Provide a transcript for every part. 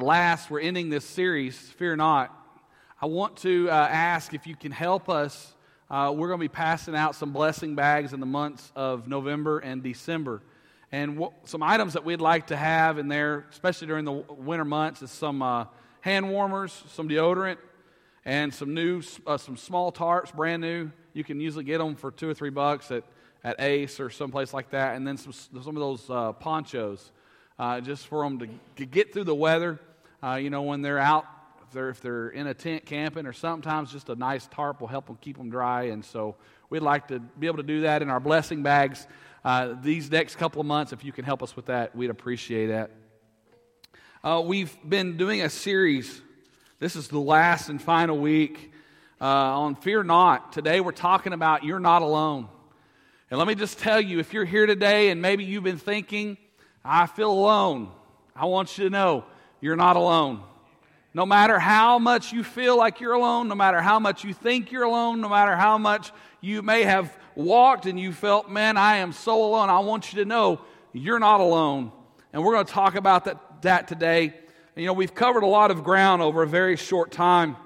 last, we're ending this series, Fear Not. I want to uh, ask if you can help us. Uh, we're going to be passing out some blessing bags in the months of November and December. And some items that we'd like to have in there, especially during the winter months, is some uh, hand warmers, some deodorant, and some new, uh, some small tarps, brand new. You can usually get them for two or three bucks at, at Ace or someplace like that. And then some, some of those uh, ponchos uh, just for them to, to, get through the weather. Uh, you know, when they're out, if they're, if they're in a tent camping, or sometimes just a nice tarp will help them keep them dry. And so we'd like to be able to do that in our blessing bags uh, these next couple of months. If you can help us with that, we'd appreciate that. Uh, we've been doing a series. This is the last and final week uh, on Fear Not. Today we're talking about You're Not Alone. And let me just tell you if you're here today and maybe you've been thinking, I feel alone. I want you to know you're not alone. No matter how much you feel like you're alone, no matter how much you think you're alone, no matter how much you may have walked and you felt, man, I am so alone, I want you to know you're not alone. And we're going to talk about that, that today. You know, we've covered a lot of ground over a very short time.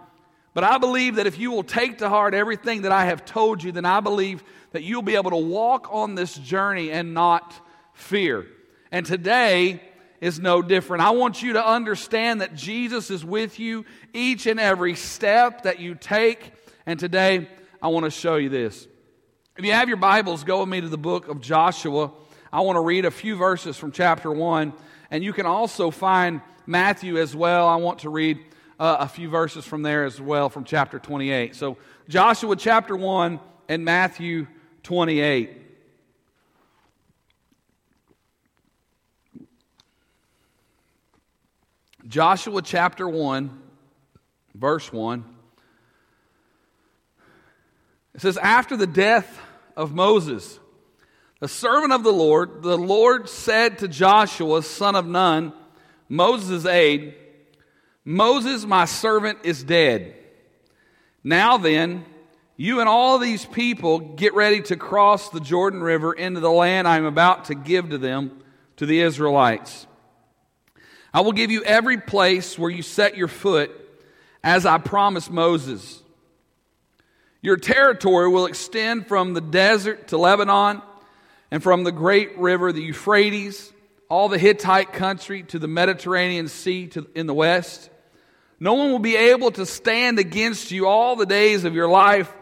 But I believe that if you will take to heart everything that I have told you, then I believe that you'll be able to walk on this journey and not fear. And today is no different. I want you to understand that Jesus is with you each and every step that you take. And today, I want to show you this. If you have your Bibles, go with me to the book of Joshua. I want to read a few verses from chapter 1. And you can also find Matthew as well. I want to read uh, a few verses from there as well from chapter 28. So, Joshua chapter 1 and Matthew 28. Joshua chapter 1, verse 1. It says, After the death of Moses, the servant of the Lord, the Lord said to Joshua, son of Nun, Moses' aide, Moses, my servant, is dead. Now then, you and all these people get ready to cross the Jordan River into the land I am about to give to them, to the Israelites. I will give you every place where you set your foot, as I promised Moses. Your territory will extend from the desert to Lebanon, and from the great river, the Euphrates, all the Hittite country to the Mediterranean Sea to, in the west. No one will be able to stand against you all the days of your life.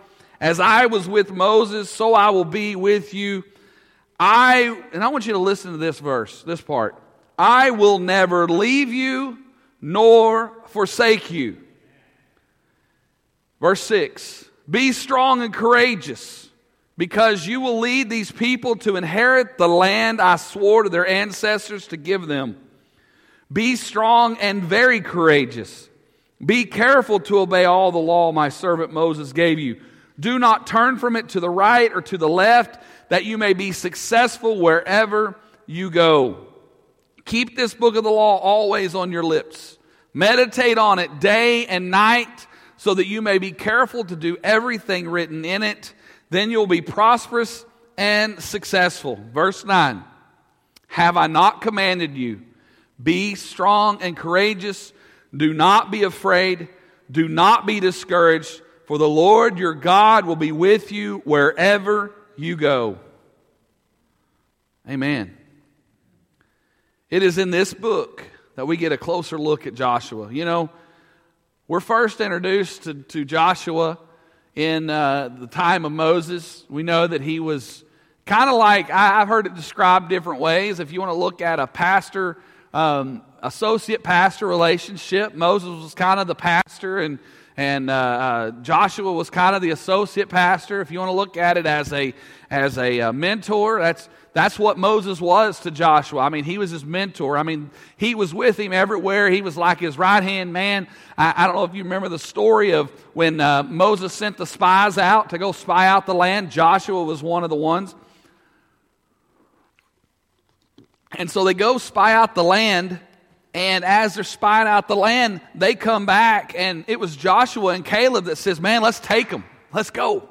As I was with Moses, so I will be with you. I, and I want you to listen to this verse, this part. I will never leave you nor forsake you. Verse 6 Be strong and courageous, because you will lead these people to inherit the land I swore to their ancestors to give them. Be strong and very courageous. Be careful to obey all the law my servant Moses gave you. Do not turn from it to the right or to the left, that you may be successful wherever you go. Keep this book of the law always on your lips. Meditate on it day and night so that you may be careful to do everything written in it. Then you'll be prosperous and successful. Verse 9 Have I not commanded you? Be strong and courageous. Do not be afraid. Do not be discouraged, for the Lord your God will be with you wherever you go. Amen. It is in this book that we get a closer look at Joshua. You know, we're first introduced to, to Joshua in uh, the time of Moses. We know that he was kind of like, I, have heard it described different ways. If you want to look at a pastor, um, associate pastor relationship, Moses was kind of the pastor and and uh, uh, Joshua was kind of the associate pastor. If you want to look at it as a as a uh, mentor, that's that's what Moses was to Joshua. I mean, he was his mentor. I mean, he was with him everywhere. He was like his right hand man. I, I, don't know if you remember the story of when uh, Moses sent the spies out to go spy out the land. Joshua was one of the ones. And so they go spy out the land. And as they're spying out the land, they come back. And it was Joshua and Caleb that says, Man, let's take them. Let's go.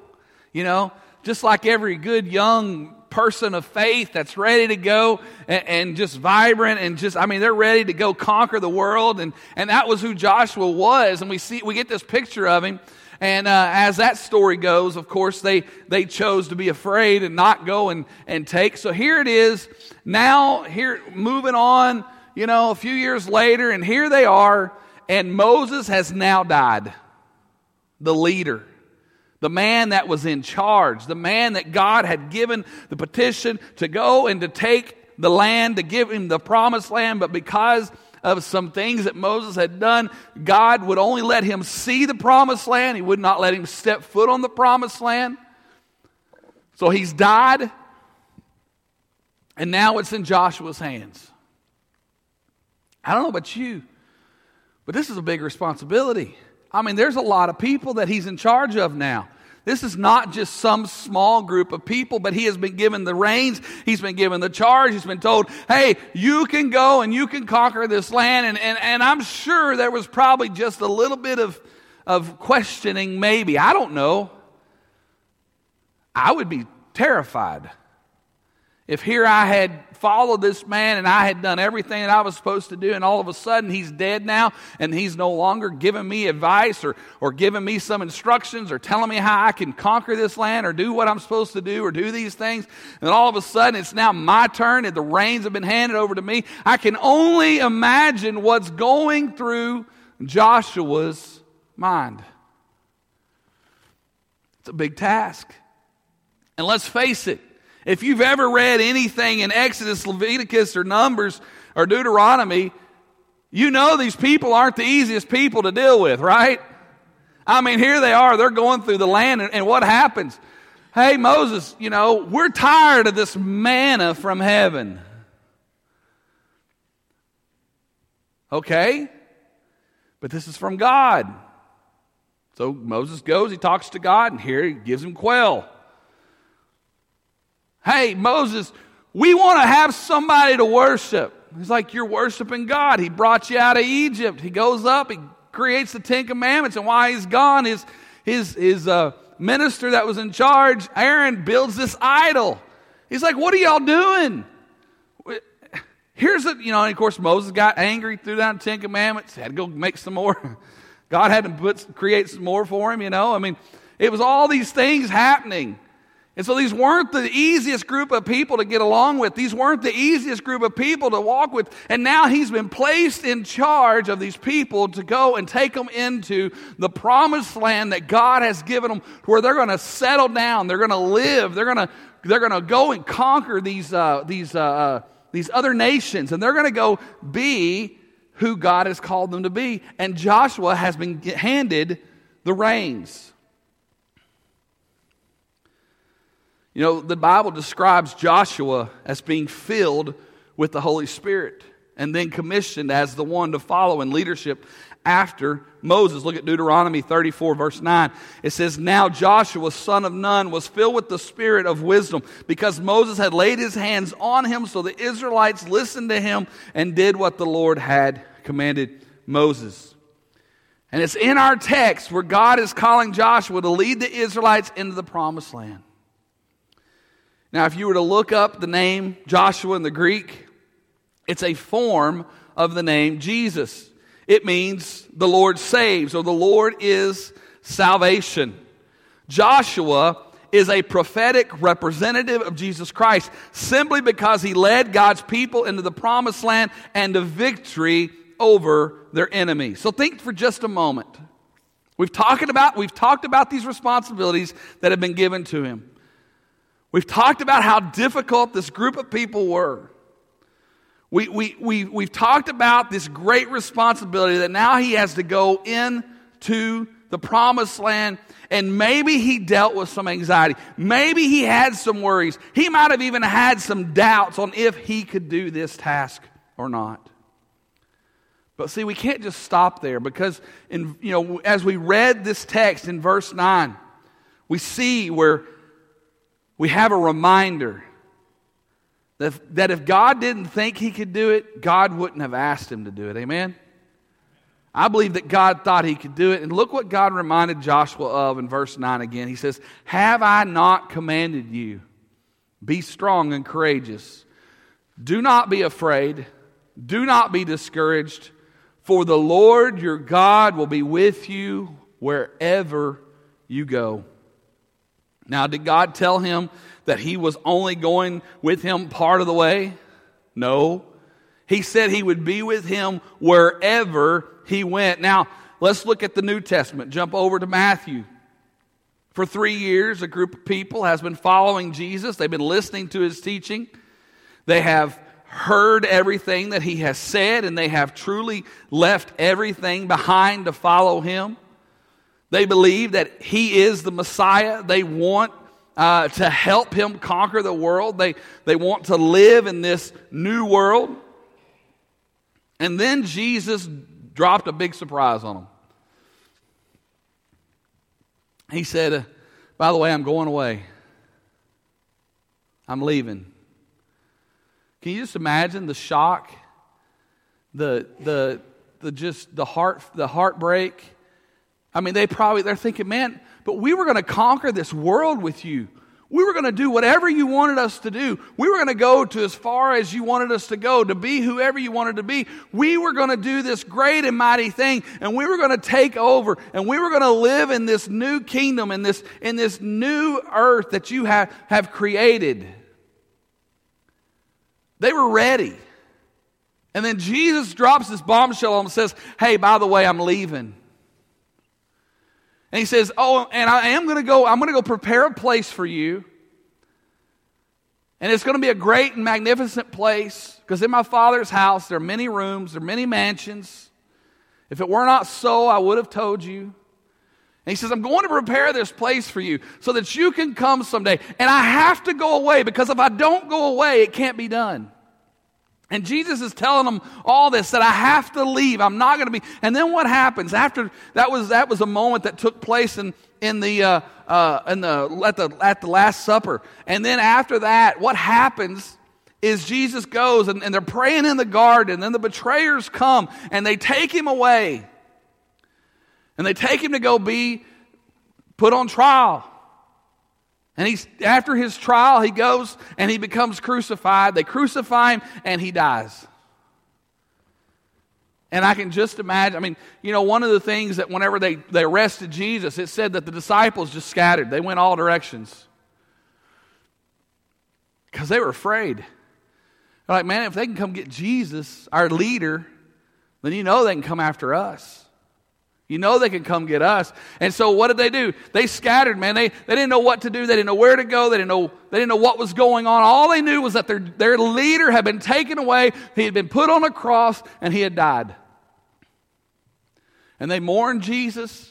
You know, just like every good young person of faith that's ready to go and, and, just vibrant and just, I mean, they're ready to go conquer the world. And, and that was who Joshua was. And we see, we get this picture of him. And uh, as that story goes, of course, they, they chose to be afraid and not go and, and take. So here it is. Now, here, moving on, you know, a few years later, and here they are. And Moses has now died, the leader the man that was in charge, the man that God had given the petition to go and to take the land, to give him the promised land, but because of some things that Moses had done, God would only let him see the promised land. He would not let him step foot on the promised land. So he's died, and now it's in Joshua's hands. I don't know about you, but this is a big responsibility. I mean, there's a lot of people that he's in charge of now. This is not just some small group of people, but he has been given the reins. He's been given the charge. He's been told, hey, you can go and you can conquer this land. And, and, and I'm sure there was probably just a little bit of, of questioning, maybe. I don't know. I would be terrified if here I had followed this man and I had done everything that I was supposed to do, and all of a sudden he's dead now and he's no longer giving me advice or, or giving me some instructions or telling me how I can conquer this land or do what I'm supposed to do or do these things, and all of a sudden it's now my turn and the reins have been handed over to me, I can only imagine what's going through Joshua's mind. It's a big task. And let's face it, if you've ever read anything in Exodus, Leviticus, or Numbers, or Deuteronomy, you know these people aren't the easiest people to deal with, right? I mean, here they are, they're going through the land, and, and what happens? Hey, Moses, you know, we're tired of this manna from heaven. Okay, but this is from God. So Moses goes, he talks to God, and here he gives him quail. Hey, Moses, we want to have somebody to worship. He's like, You're worshiping God. He brought you out of Egypt. He goes up, he creates the Ten Commandments, and while he's gone, his, his, his uh, minister that was in charge, Aaron, builds this idol. He's like, What are y'all doing? Here's it, you know, and of course Moses got angry, threw down the Ten Commandments, had to go make some more. God had to put, create some more for him, you know. I mean, it was all these things happening. And so these weren't the easiest group of people to get along with. These weren't the easiest group of people to walk with. And now he's been placed in charge of these people to go and take them into the promised land that God has given them where they're going to settle down. They're going to live. They're going to, they're going to go and conquer these, uh, these, uh, uh these other nations. And they're going to go be who God has called them to be. And Joshua has been handed the reins. You know, the Bible describes Joshua as being filled with the Holy Spirit and then commissioned as the one to follow in leadership after Moses. Look at Deuteronomy 34, verse 9. It says, Now Joshua, son of Nun, was filled with the spirit of wisdom because Moses had laid his hands on him, so the Israelites listened to him and did what the Lord had commanded Moses. And it's in our text where God is calling Joshua to lead the Israelites into the promised land. Now, if you were to look up the name Joshua in the Greek, it's a form of the name Jesus. It means the Lord saves or the Lord is salvation. Joshua is a prophetic representative of Jesus Christ simply because he led God's people into the promised land and to victory over their enemies. So think for just a moment. We've talked about, we've talked about these responsibilities that have been given to him. We've talked about how difficult this group of people were. We, we, we, we've talked about this great responsibility that now he has to go into the promised land and maybe he dealt with some anxiety. Maybe he had some worries. He might have even had some doubts on if he could do this task or not. But see, we can't just stop there because in, you know, as we read this text in verse 9, we see where we have a reminder that, that if God didn't think he could do it, God wouldn't have asked him to do it. Amen? I believe that God thought he could do it. And look what God reminded Joshua of in verse 9 again. He says, Have I not commanded you? Be strong and courageous. Do not be afraid. Do not be discouraged, for the Lord your God will be with you wherever you go. Now, did God tell him that he was only going with him part of the way? No. He said he would be with him wherever he went. Now, let's look at the New Testament. Jump over to Matthew. For three years, a group of people has been following Jesus. They've been listening to his teaching. They have heard everything that he has said, and they have truly left everything behind to follow him. They believe that he is the Messiah. They want uh, to help him conquer the world. They, they want to live in this new world. And then Jesus dropped a big surprise on them. He said, By the way, I'm going away. I'm leaving. Can you just imagine the shock, the, the, the just the heart, the heartbreak? I mean, they probably, they're thinking, man, but we were going to conquer this world with you. We were going to do whatever you wanted us to do. We were going to go to as far as you wanted us to go, to be whoever you wanted to be. We were going to do this great and mighty thing, and we were going to take over, and we were going to live in this new kingdom, in this, in this new earth that you have, have created. They were ready. And then Jesus drops this bombshell on them and says, Hey, by the way, I'm leaving. And he says, Oh, and I am going to go, I'm going to go prepare a place for you. And it's going to be a great and magnificent place because in my father's house there are many rooms, there are many mansions. If it were not so, I would have told you. And he says, I'm going to prepare this place for you so that you can come someday. And I have to go away because if I don't go away, it can't be done. And Jesus is telling them all this that I have to leave. I'm not going to be. And then what happens after that was that was a moment that took place in in the uh, uh, in the at the at the Last Supper. And then after that, what happens is Jesus goes and, and they're praying in the garden. And then the betrayers come and they take him away, and they take him to go be put on trial. And he's, after his trial, he goes and he becomes crucified. They crucify him and he dies. And I can just imagine, I mean, you know, one of the things that whenever they, they arrested Jesus, it said that the disciples just scattered. They went all directions. Because they were afraid. They're like, man, if they can come get Jesus, our leader, then you know they can come after us. You know they can come get us. And so what did they do? They scattered, man. They, they didn't know what to do. They didn't know where to go. They didn't know, they didn't know what was going on. All they knew was that their, their leader had been taken away. He had been put on a cross and he had died. And they mourned Jesus.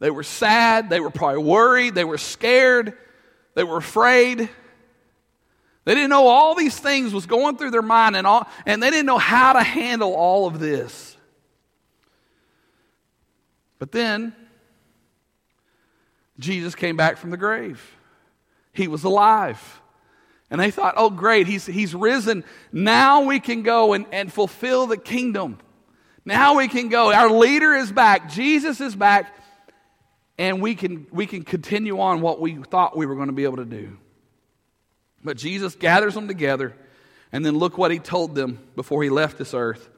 They were sad. They were probably worried. They were scared. They were afraid. They didn't know all these things was going through their mind and all, and they didn't know how to handle all of this. But then, Jesus came back from the grave. He was alive. And they thought, oh, great, he's, he's risen. Now we can go and, and fulfill the kingdom. Now we can go. Our leader is back. Jesus is back. And we can, we can continue on what we thought we were going to be able to do. But Jesus gathers them together. And then look what he told them before he left this earth.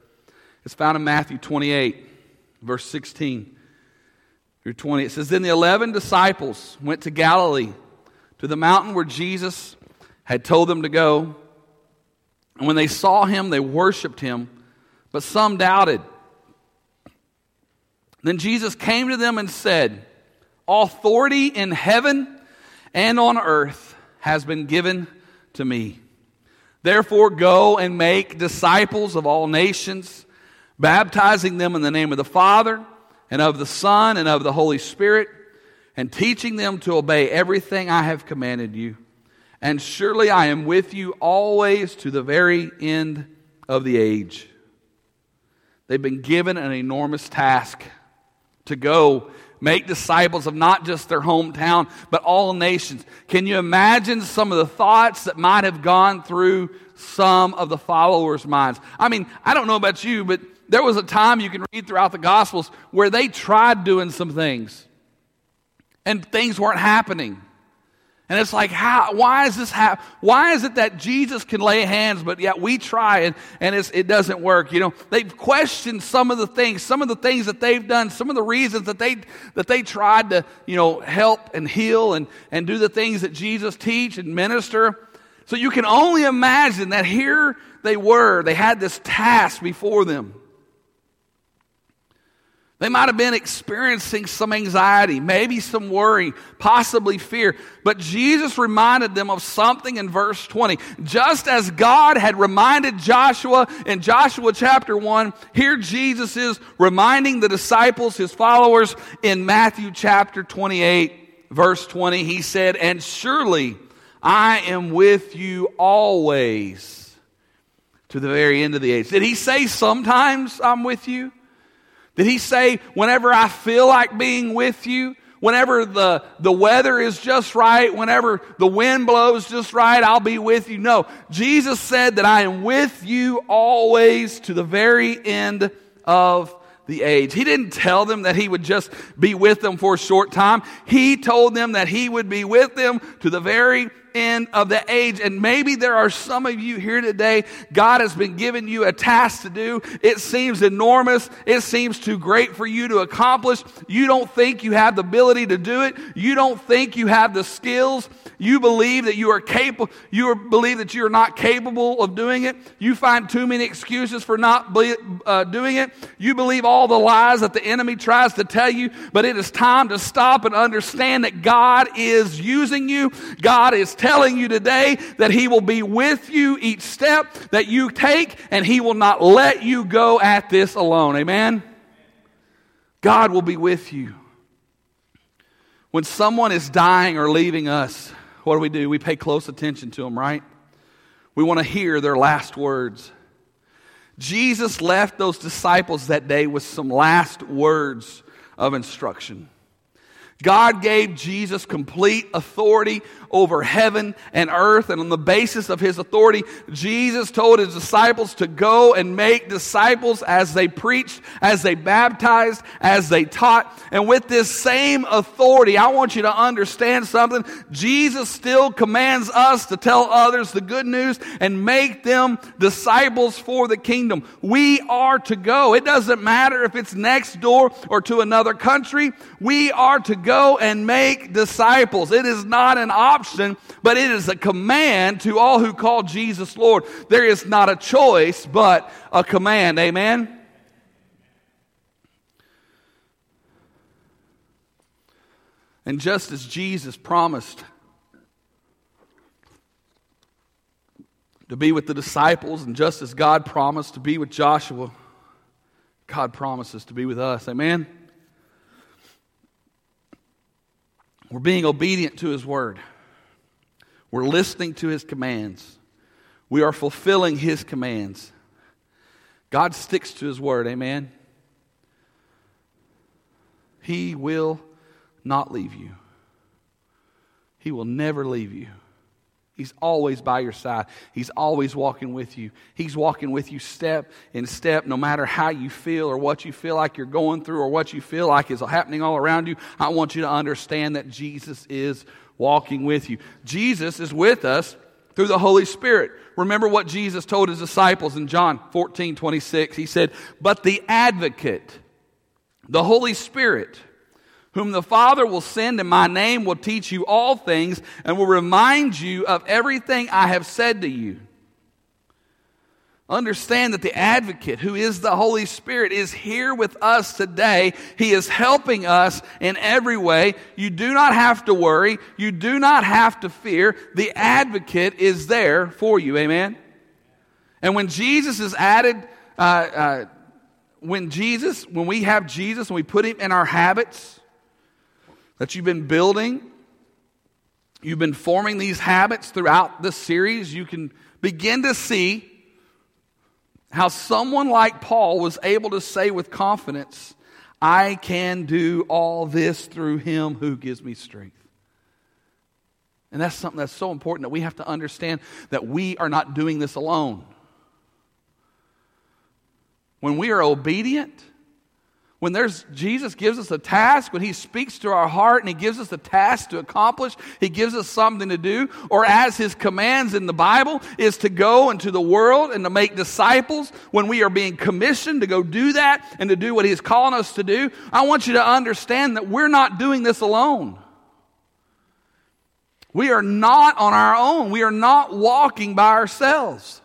It's found in Matthew 28, verse 16 through 20. It says, Then the 11 disciples went to Galilee, to the mountain where Jesus had told them to go. And when they saw him, they worshiped him, but some doubted. Then Jesus came to them and said, Authority in heaven and on earth has been given to me. Therefore, go and make disciples of all nations, baptizing them in the name of the Father and of the Son and of the Holy Spirit, and teaching them to obey everything I have commanded you. And surely I am with you always to the very end of the age. They've been given an enormous task to go make disciples of not just their hometown, but all nations. Can you imagine some of the thoughts that might have gone through some of the followers' minds? I mean, I don't know about you, but there was a time you can read throughout the Gospels where they tried doing some things and things weren't happening. And it's like, how, why is this happen? Why is it that Jesus can lay hands, but yet we try and, and it doesn't work? You know, they've questioned some of the things, some of the things that they've done, some of the reasons that they, that they tried to, you know, help and heal and, and do the things that Jesus teach and minister. So you can only imagine that here they were, they had this task before them. They might have been experiencing some anxiety, maybe some worry, possibly fear. But Jesus reminded them of something in verse 20. Just as God had reminded Joshua in Joshua chapter 1, here Jesus is reminding the disciples, his followers, in Matthew chapter 28, verse 20. He said, And surely I am with you always to the very end of the age. Did he say sometimes I'm with you? Did he say, whenever I feel like being with you, whenever the, the weather is just right, whenever the wind blows just right, I'll be with you? No. Jesus said that I am with you always to the very end of the age. He didn't tell them that he would just be with them for a short time. He told them that he would be with them to the very end of the age. And maybe there are some of you here today, God has been giving you a task to do. It seems enormous. It seems too great for you to accomplish. You don't think you have the ability to do it. You don't think you have the skills. You believe that you are capable, you believe that you are not capable of doing it. You find too many excuses for not uh, doing it. You believe all the lies that the enemy tries to tell you, but it is time to stop and understand that God is using you. God is telling you today that He will be with you each step that you take, and He will not let you go at this alone. Amen? God will be with you. When someone is dying or leaving us, what do we do? We pay close attention to them, right? We want to hear their last words. Jesus left those disciples that day with some last words of instruction. God gave Jesus complete authority over heaven and earth. And on the basis of his authority, Jesus told his disciples to go and make disciples as they preached, as they baptized, as they taught. And with this same authority, I want you to understand something. Jesus still commands us to tell others the good news and make them disciples for the kingdom. We are to go. It doesn't matter if it's next door or to another country. We are to go and make disciples. It is not an option option, but it is a command to all who call Jesus Lord. There is not a choice, but a command. Amen? And just as Jesus promised to be with the disciples, and just as God promised to be with Joshua, God promises to be with us. Amen? We're being obedient to His word. We're listening to his commands. We are fulfilling his commands. God sticks to his word. Amen. He will not leave you. He will never leave you. He's always by your side. He's always walking with you. He's walking with you step in step, no matter how you feel or what you feel like you're going through or what you feel like is happening all around you. I want you to understand that Jesus is walking with you. Jesus is with us through the Holy Spirit. Remember what Jesus told his disciples in John 14 26. He said, But the advocate, the Holy Spirit, whom the Father will send in my name, will teach you all things and will remind you of everything I have said to you. Understand that the advocate, who is the Holy Spirit, is here with us today. He is helping us in every way. You do not have to worry. You do not have to fear. The advocate is there for you. Amen? And when Jesus is added, uh, uh, when Jesus, when we have Jesus and we put him in our habits that you've been building, you've been forming these habits throughout this series, you can begin to see how someone like Paul was able to say with confidence, I can do all this through him who gives me strength. And that's something that's so important that we have to understand that we are not doing this alone. When we are obedient, When there's Jesus gives us a task, when he speaks to our heart and he gives us a task to accomplish, he gives us something to do, or as his commands in the Bible is to go into the world and to make disciples, when we are being commissioned to go do that and to do what he's calling us to do, I want you to understand that we're not doing this alone. We are not on our own. We are not walking by ourselves.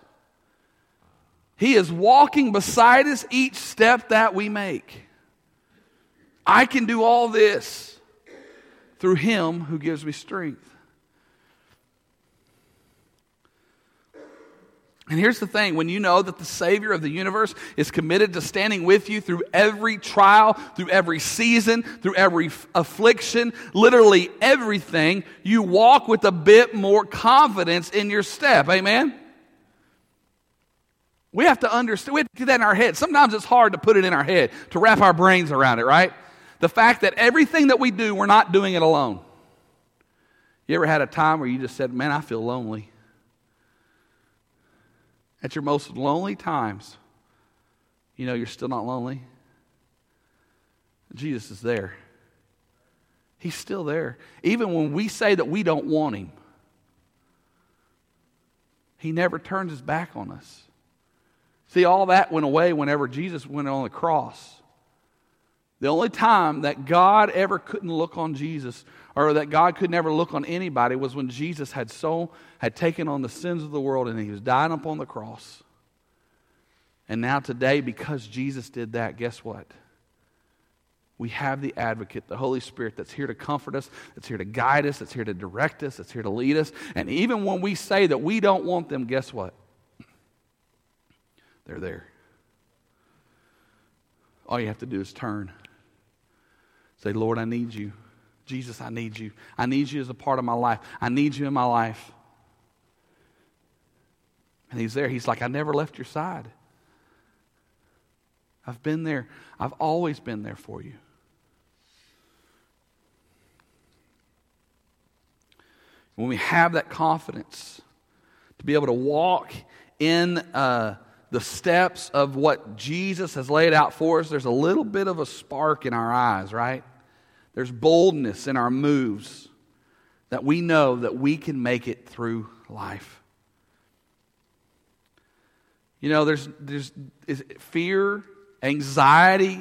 He is walking beside us each step that we make. I can do all this through Him who gives me strength. And here's the thing when you know that the Savior of the universe is committed to standing with you through every trial, through every season, through every affliction, literally everything, you walk with a bit more confidence in your step. Amen? We have to understand, we have to get that in our head. Sometimes it's hard to put it in our head, to wrap our brains around it, right? The fact that everything that we do, we're not doing it alone. You ever had a time where you just said, Man, I feel lonely? At your most lonely times, you know you're still not lonely. Jesus is there. He's still there. Even when we say that we don't want him, he never turns his back on us. See, all that went away whenever Jesus went on the cross. The only time that God ever couldn't look on Jesus or that God could never look on anybody was when Jesus had so had taken on the sins of the world and he was dying upon the cross. And now today because Jesus did that, guess what? We have the advocate, the Holy Spirit that's here to comfort us, that's here to guide us, that's here to direct us, that's here to lead us. And even when we say that we don't want them, guess what? They're there. All you have to do is turn. Say, Lord, I need you. Jesus, I need you. I need you as a part of my life. I need you in my life. And he's there. He's like, I never left your side. I've been there. I've always been there for you. When we have that confidence to be able to walk in uh, the steps of what Jesus has laid out for us, there's a little bit of a spark in our eyes, right? There's boldness in our moves that we know that we can make it through life. You know, there's, there's fear, anxiety,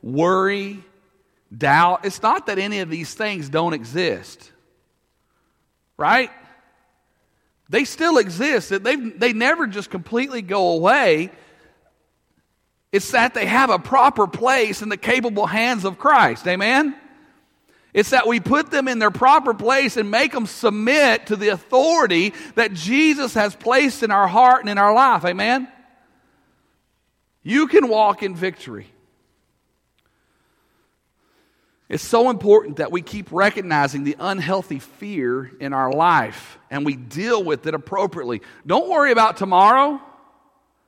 worry, doubt. It's not that any of these things don't exist, right? They still exist. They, they never just completely go away. It's that they have a proper place in the capable hands of Christ. Amen? It's that we put them in their proper place and make them submit to the authority that Jesus has placed in our heart and in our life. Amen? You can walk in victory. It's so important that we keep recognizing the unhealthy fear in our life and we deal with it appropriately. Don't worry about tomorrow,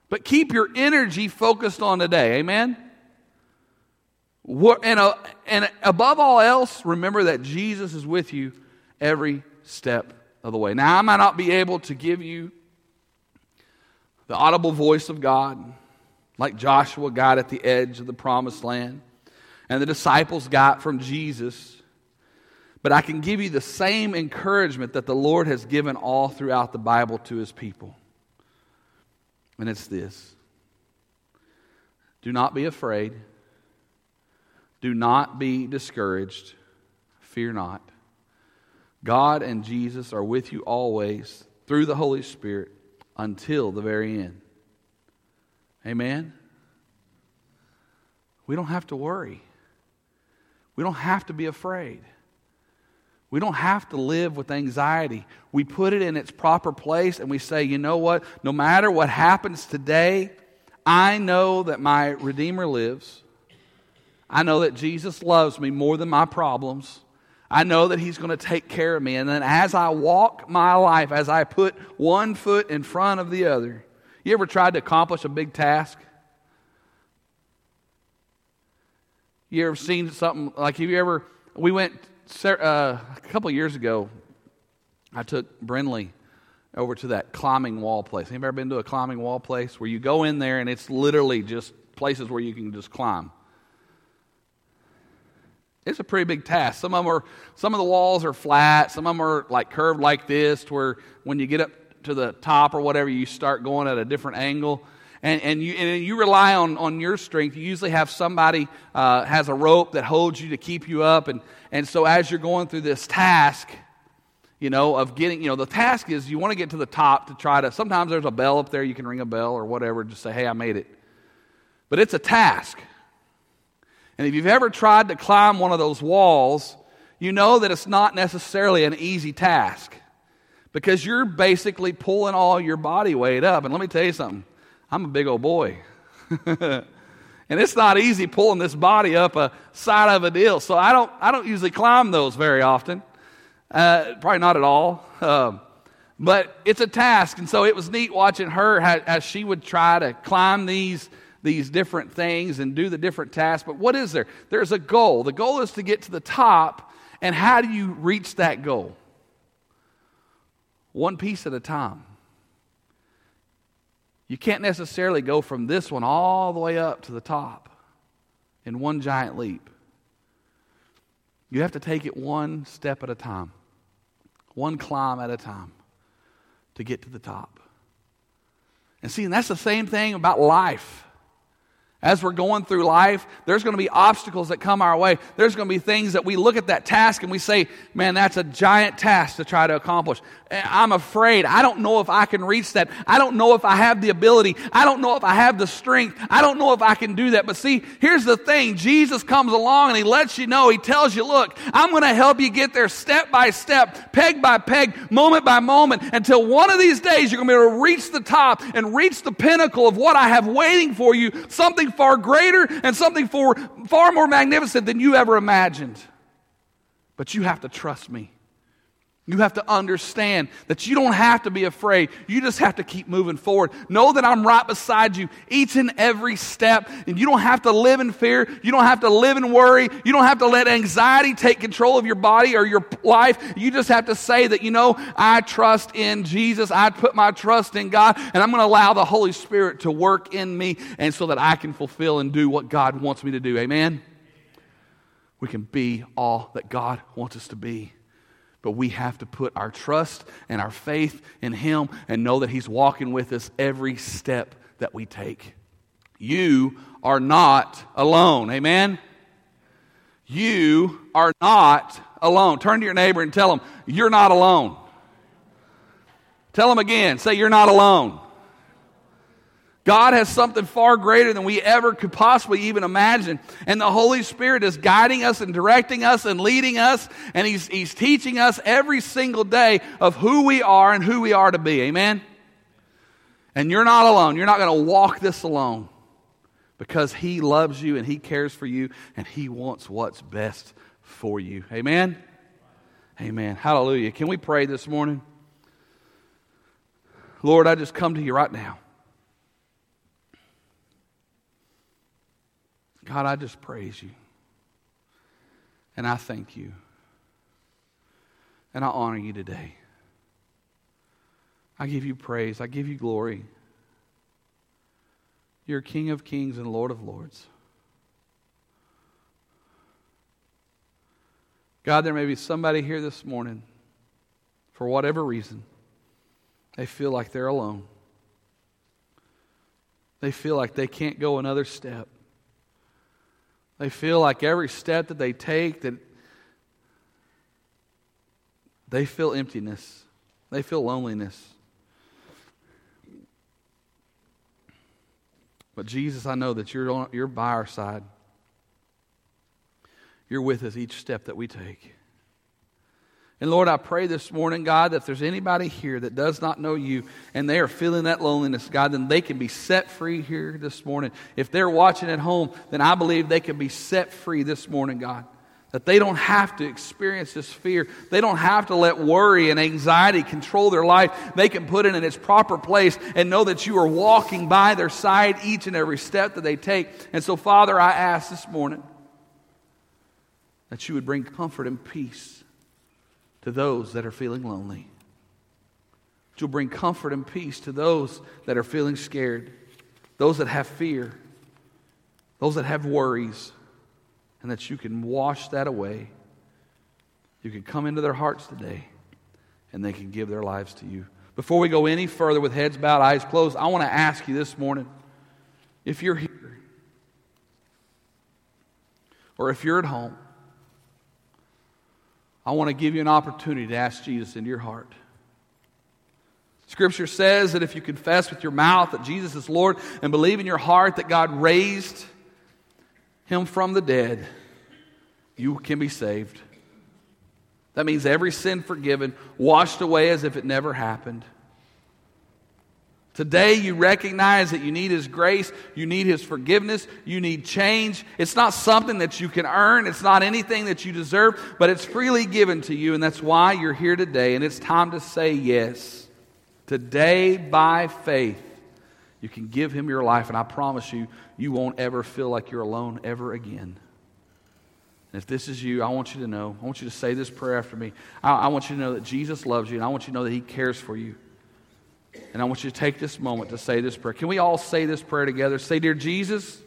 but keep your energy focused on today. Amen? And, uh, and above all else, remember that Jesus is with you every step of the way. Now, I might not be able to give you the audible voice of God like Joshua got at the edge of the promised land and the disciples got from Jesus. But I can give you the same encouragement that the Lord has given all throughout the Bible to his people. And it's this do not be afraid. Do not be discouraged. Fear not. God and Jesus are with you always through the Holy Spirit until the very end. Amen? We don't have to worry. We don't have to be afraid. We don't have to live with anxiety. We put it in its proper place and we say, you know what? No matter what happens today, I know that my Redeemer lives. I know that Jesus loves me more than my problems. I know that He's going to take care of me. And then as I walk my life, as I put one foot in front of the other, you ever tried to accomplish a big task? You ever seen something like, have you ever, we went uh, a couple years ago, I took Brinley over to that climbing wall place. Have you ever been to a climbing wall place where you go in there and it's literally just places where you can just climb? It's a pretty big task. Some of them are, some of the walls are flat. Some of them are like curved like this, where when you get up to the top or whatever, you start going at a different angle. And, and, you, and you rely on, on your strength. You usually have somebody uh, has a rope that holds you to keep you up. And, and so as you're going through this task, you know, of getting, you know, the task is you want to get to the top to try to, sometimes there's a bell up there, you can ring a bell or whatever, just say, hey, I made it. But it's a task. And if you've ever tried to climb one of those walls, you know that it's not necessarily an easy task because you're basically pulling all your body weight up. And let me tell you something I'm a big old boy. and it's not easy pulling this body up a side of a deal. So I don't, I don't usually climb those very often. Uh, probably not at all. Um, but it's a task. And so it was neat watching her as, as she would try to climb these these different things and do the different tasks. But what is there? There's a goal. The goal is to get to the top. And how do you reach that goal? One piece at a time. You can't necessarily go from this one all the way up to the top in one giant leap. You have to take it one step at a time, one climb at a time to get to the top. And see, and that's the same thing about life. As we're going through life, there's going to be obstacles that come our way. There's going to be things that we look at that task and we say, man, that's a giant task to try to accomplish. Eh, I'm afraid. I don't know if I can reach that. I don't know if I have the ability. I don't know if I have the strength. I don't know if I can do that. But see, here's the thing Jesus comes along and he lets you know, he tells you, look, I'm going to help you get there step by step, peg by peg, moment by moment, until one of these days you're going to be able to reach the top and reach the pinnacle of what I have waiting for you, something far greater and something for, far more magnificent than you ever imagined. But you have to trust me. You have to understand that you don't have to be afraid. You just have to keep moving forward. Know that I'm right beside you each and every step. And you don't have to live in fear. You don't have to live in worry. You don't have to let anxiety take control of your body or your life. You just have to say that, you know, I trust in Jesus. I put my trust in God. And I'm going to allow the Holy Spirit to work in me and so that I can fulfill and do what God wants me to do. Amen? We can be all that God wants us to be. But we have to put our trust and our faith in Him and know that He's walking with us every step that we take. You are not alone. Amen? You are not alone. Turn to your neighbor and tell them, You're not alone. Tell them again. Say, You're not alone. God has something far greater than we ever could possibly even imagine. And the Holy Spirit is guiding us and directing us and leading us. And He's, he's teaching us every single day of who we are and who we are to be. Amen? And you're not alone. You're not going to walk this alone because He loves you and He cares for you and He wants what's best for you. Amen? Amen. Hallelujah. Can we pray this morning? Lord, I just come to you right now. God, I just praise you. And I thank you. And I honor you today. I give you praise. I give you glory. You're King of kings and Lord of lords. God, there may be somebody here this morning, for whatever reason, they feel like they're alone. They feel like they can't go another step. They feel like every step that they take that they feel emptiness. They feel loneliness. But Jesus, I know that you're, on, you're by our side. You're with us each step that we take. And Lord, I pray this morning, God, that if there's anybody here that does not know you and they are feeling that loneliness, God, then they can be set free here this morning. If they're watching at home, then I believe they can be set free this morning, God. That they don't have to experience this fear. They don't have to let worry and anxiety control their life. They can put it in its proper place and know that you are walking by their side each and every step that they take. And so, Father, I ask this morning that you would bring comfort and peace to those that are feeling lonely. That you'll bring comfort and peace to those that are feeling scared, those that have fear, those that have worries. and that you can wash that away. You can come into their hearts today and they can give their lives to you. Before we go any further with heads bowed, eyes closed, I want to ask you this morning if you're here or if you're at home, I want to give you an opportunity to ask Jesus into your heart. Scripture says that if you confess with your mouth that Jesus is Lord and believe in your heart that God raised him from the dead, you can be saved. That means every sin forgiven, washed away as if it never happened. Today, you recognize that you need His grace, you need His forgiveness, you need change. It's not something that you can earn, it's not anything that you deserve, but it's freely given to you, and that's why you're here today. And it's time to say yes. Today, by faith, you can give Him your life, and I promise you, you won't ever feel like you're alone ever again. And if this is you, I want you to know, I want you to say this prayer after me. I, I want you to know that Jesus loves you, and I want you to know that He cares for you. And I want you to take this moment to say this prayer. Can we all say this prayer together? Say, Dear Jesus,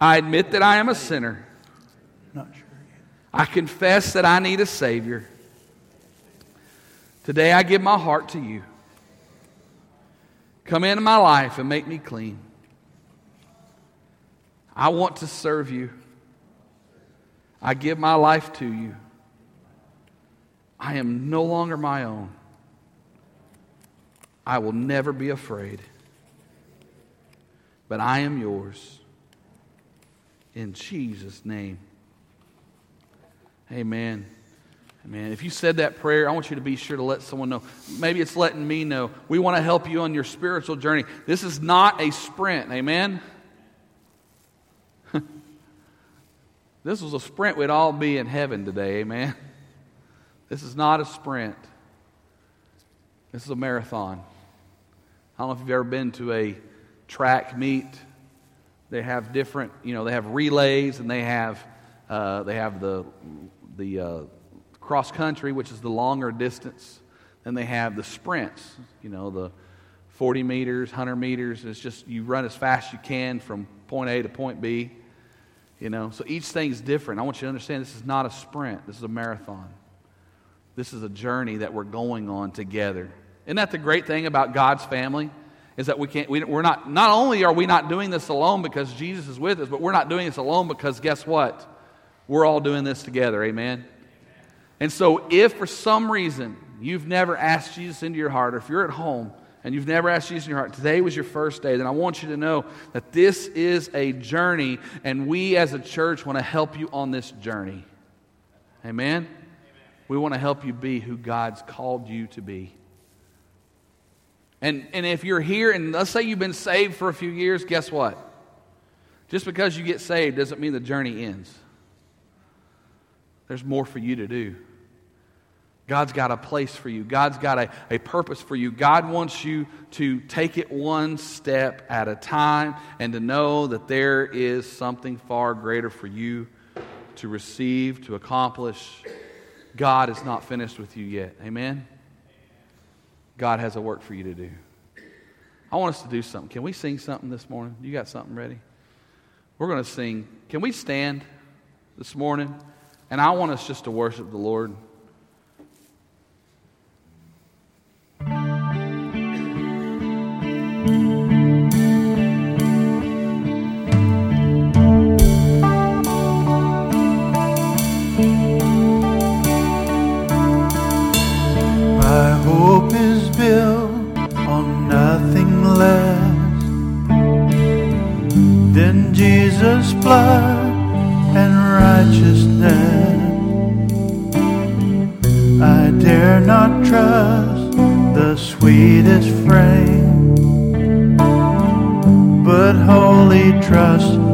I admit that I am a sinner. Not sure. I confess that I need a Savior. Today I give my heart to you. Come into my life and make me clean. I want to serve you. I give my life to you. I am no longer my own. I will never be afraid. But I am yours. In Jesus' name. Amen. Amen. If you said that prayer, I want you to be sure to let someone know. Maybe it's letting me know. We want to help you on your spiritual journey. This is not a sprint. Amen. this was a sprint, we'd all be in heaven today. Amen. This is not a sprint. This is a marathon. I don't know if you've ever been to a track meet. They have different, you know, they have relays and they have uh, they have the the uh, cross country, which is the longer distance. Then they have the sprints, you know, the 40 meters, 100 meters. It's just you run as fast as you can from point A to point B. You know, so each thing's different. I want you to understand this is not a sprint. This is a marathon. This is a journey that we're going on together. Isn't that the great thing about God's family? Is that we can't, we, we're not, not only are we not doing this alone because Jesus is with us, but we're not doing this alone because guess what? We're all doing this together. Amen? And so, if for some reason you've never asked Jesus into your heart, or if you're at home and you've never asked Jesus in your heart, today was your first day, then I want you to know that this is a journey, and we as a church want to help you on this journey. Amen? Amen. We want to help you be who God's called you to be. And, and if you're here and let's say you've been saved for a few years, guess what? Just because you get saved doesn't mean the journey ends. There's more for you to do. God's got a place for you. God's got a, a purpose for you. God wants you to take it one step at a time and to know that there is something far greater for you to receive, to accomplish. God is not finished with you yet. Amen? God has a work for you to do. I want us to do something. Can we sing something this morning? You got something ready? We're going to sing. Can we stand this morning? And I want us just to worship the Lord. Blood and righteousness. I dare not trust the sweetest frame, but wholly trust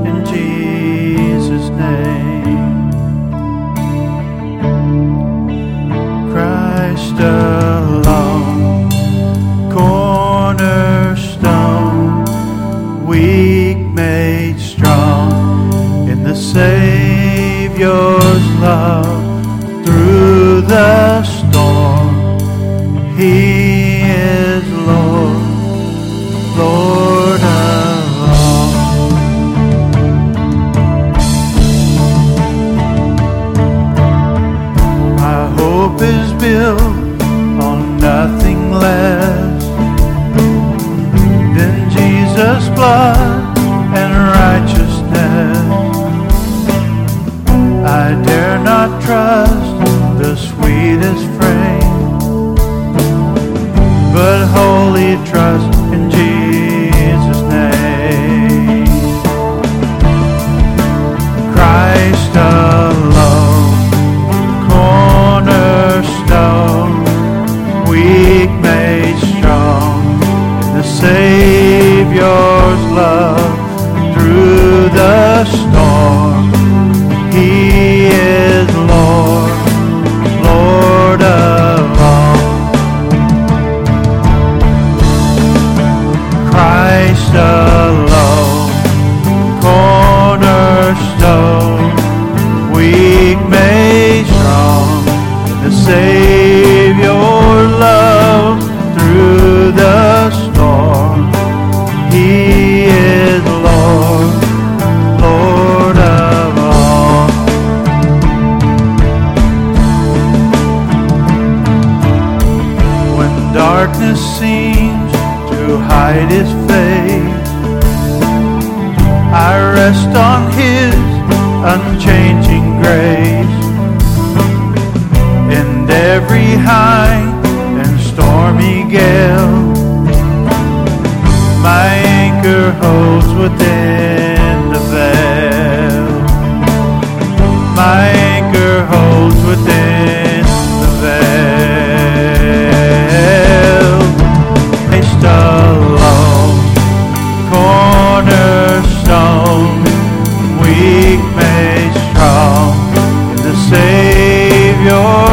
Savior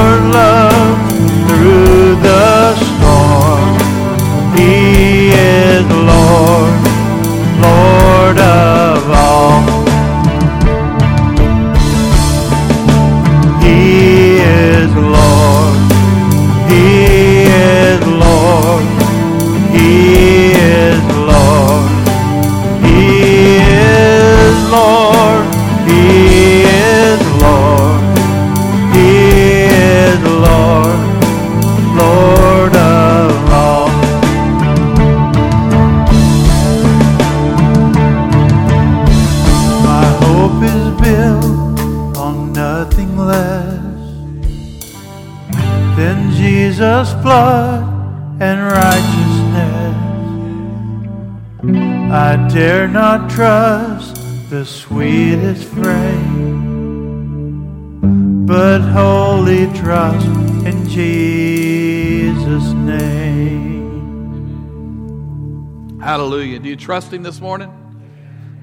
you trust Him this morning?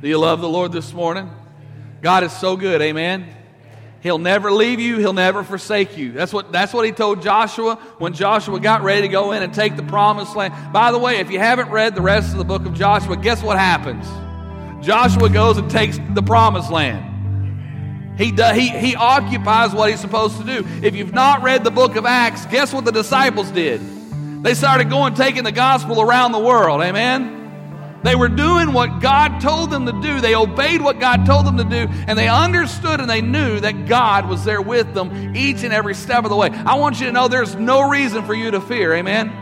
Do you love the Lord this morning? God is so good. Amen. He'll never leave you. He'll never forsake you. That's what, that's what he told Joshua when Joshua got ready to go in and take the promised land. By the way, if you haven't read the rest of the book of Joshua, guess what happens? Joshua goes and takes the promised land. He, do, he, he occupies what he's supposed to do. If you've not read the book of Acts, guess what the disciples did? They started going, taking the gospel around the world. Amen? They were doing what God told them to do. They obeyed what God told them to do, and they understood and they knew that God was there with them each and every step of the way. I want you to know there's no reason for you to fear. Amen?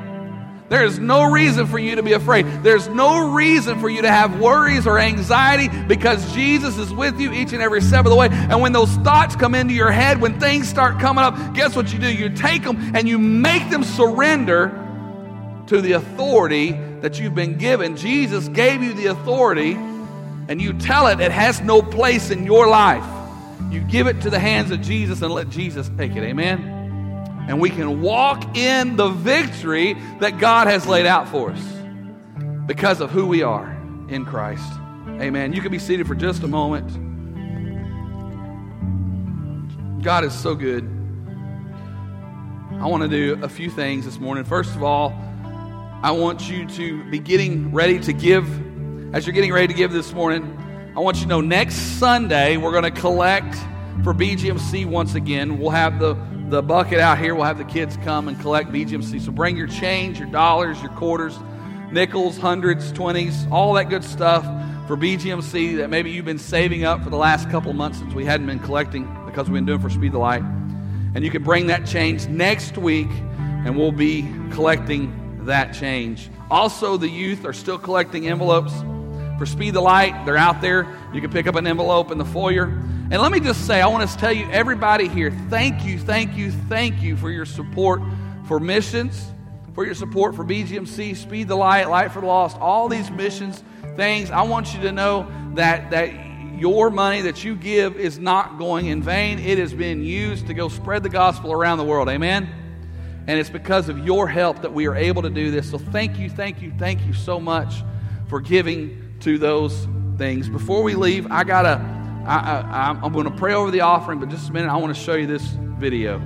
There is no reason for you to be afraid. There's no reason for you to have worries or anxiety because Jesus is with you each and every step of the way. And when those thoughts come into your head, when things start coming up, guess what you do? You take them and you make them surrender to the authority that you've been given. Jesus gave you the authority, and you tell it it has no place in your life. You give it to the hands of Jesus and let Jesus take it. Amen? And we can walk in the victory that God has laid out for us because of who we are in Christ. Amen. You can be seated for just a moment. God is so good. I want to do a few things this morning. First of all, I want you to be getting ready to give. As you're getting ready to give this morning, I want you to know next Sunday we're going to collect for BGMC once again. We'll have the, the bucket out here. We'll have the kids come and collect BGMC. So bring your change, your dollars, your quarters, nickels, hundreds, twenties, all that good stuff for BGMC that maybe you've been saving up for the last couple months since we hadn't been collecting because we've been doing for Speed the Light. And you can bring that change next week, and we'll be collecting that change. Also, the youth are still collecting envelopes for Speed the Light. They're out there. You can pick up an envelope in the foyer. And let me just say, I want to tell you, everybody here, thank you, thank you, thank you for your support for missions, for your support for BGMC, Speed the Light, Light for the Lost, all these missions things. I want you to know that, that your money that you give is not going in vain. It is being used to go spread the gospel around the world. Amen? And it's because of your help that we are able to do this. So thank you, thank you, thank you so much for giving to those things. Before we leave, I got to, I, I, I'm going to pray over the offering, but just a minute, I want to show you this video.